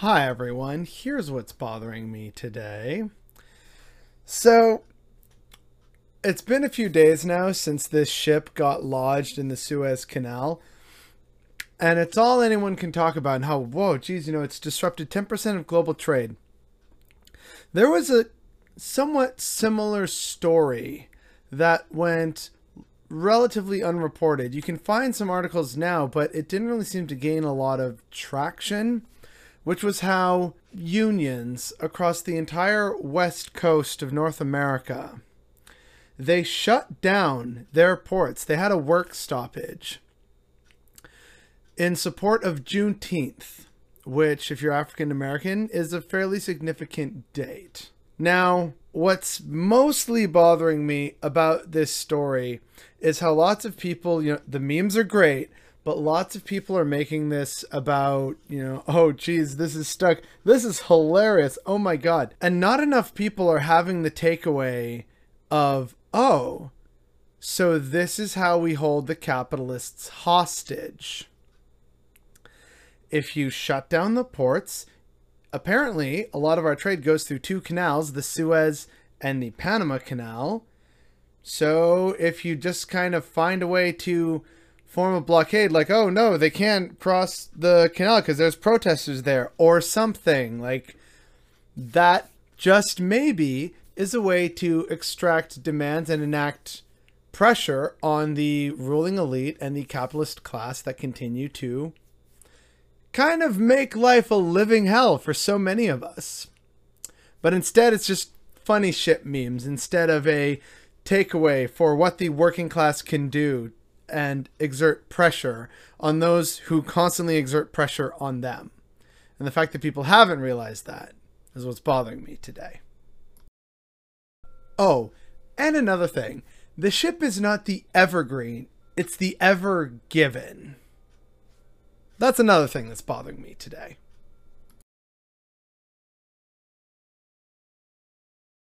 Hi everyone, here's what's bothering me today. So, it's been a few days now since this ship got lodged in the Suez Canal. And it's all anyone can talk about and how, whoa, geez, you know, it's disrupted 10% of global trade. There was a somewhat similar story that went relatively unreported. You can find some articles now, but it didn't really seem to gain a lot of traction, which was how unions across the entire west coast of North America they shut down their ports. They had a work stoppage in support of Juneteenth, which, if you're African American, is a fairly significant date. Now, what's mostly bothering me about this story is how lots of people, you know, the memes are great, but lots of people are making this about, you know, oh, geez, this is stuck. This is hilarious. Oh my God. And not enough people are having the takeaway of, oh, so this is how we hold the capitalists hostage. If you shut down the ports, apparently a lot of our trade goes through two canals, the Suez and the Panama Canal. So if you just kind of find a way to form a blockade, like, oh no, they can't cross the canal because there's protesters there, or something, like that just maybe is a way to extract demands and enact pressure on the ruling elite and the capitalist class that continue to kind of make life a living hell for so many of us. But instead, it's just funny shit memes instead of a takeaway for what the working class can do and exert pressure on those who constantly exert pressure on them. And the fact that people haven't realized that is what's bothering me today. Oh, and another thing the ship is not the evergreen, it's the ever given. That's another thing that's bothering me today.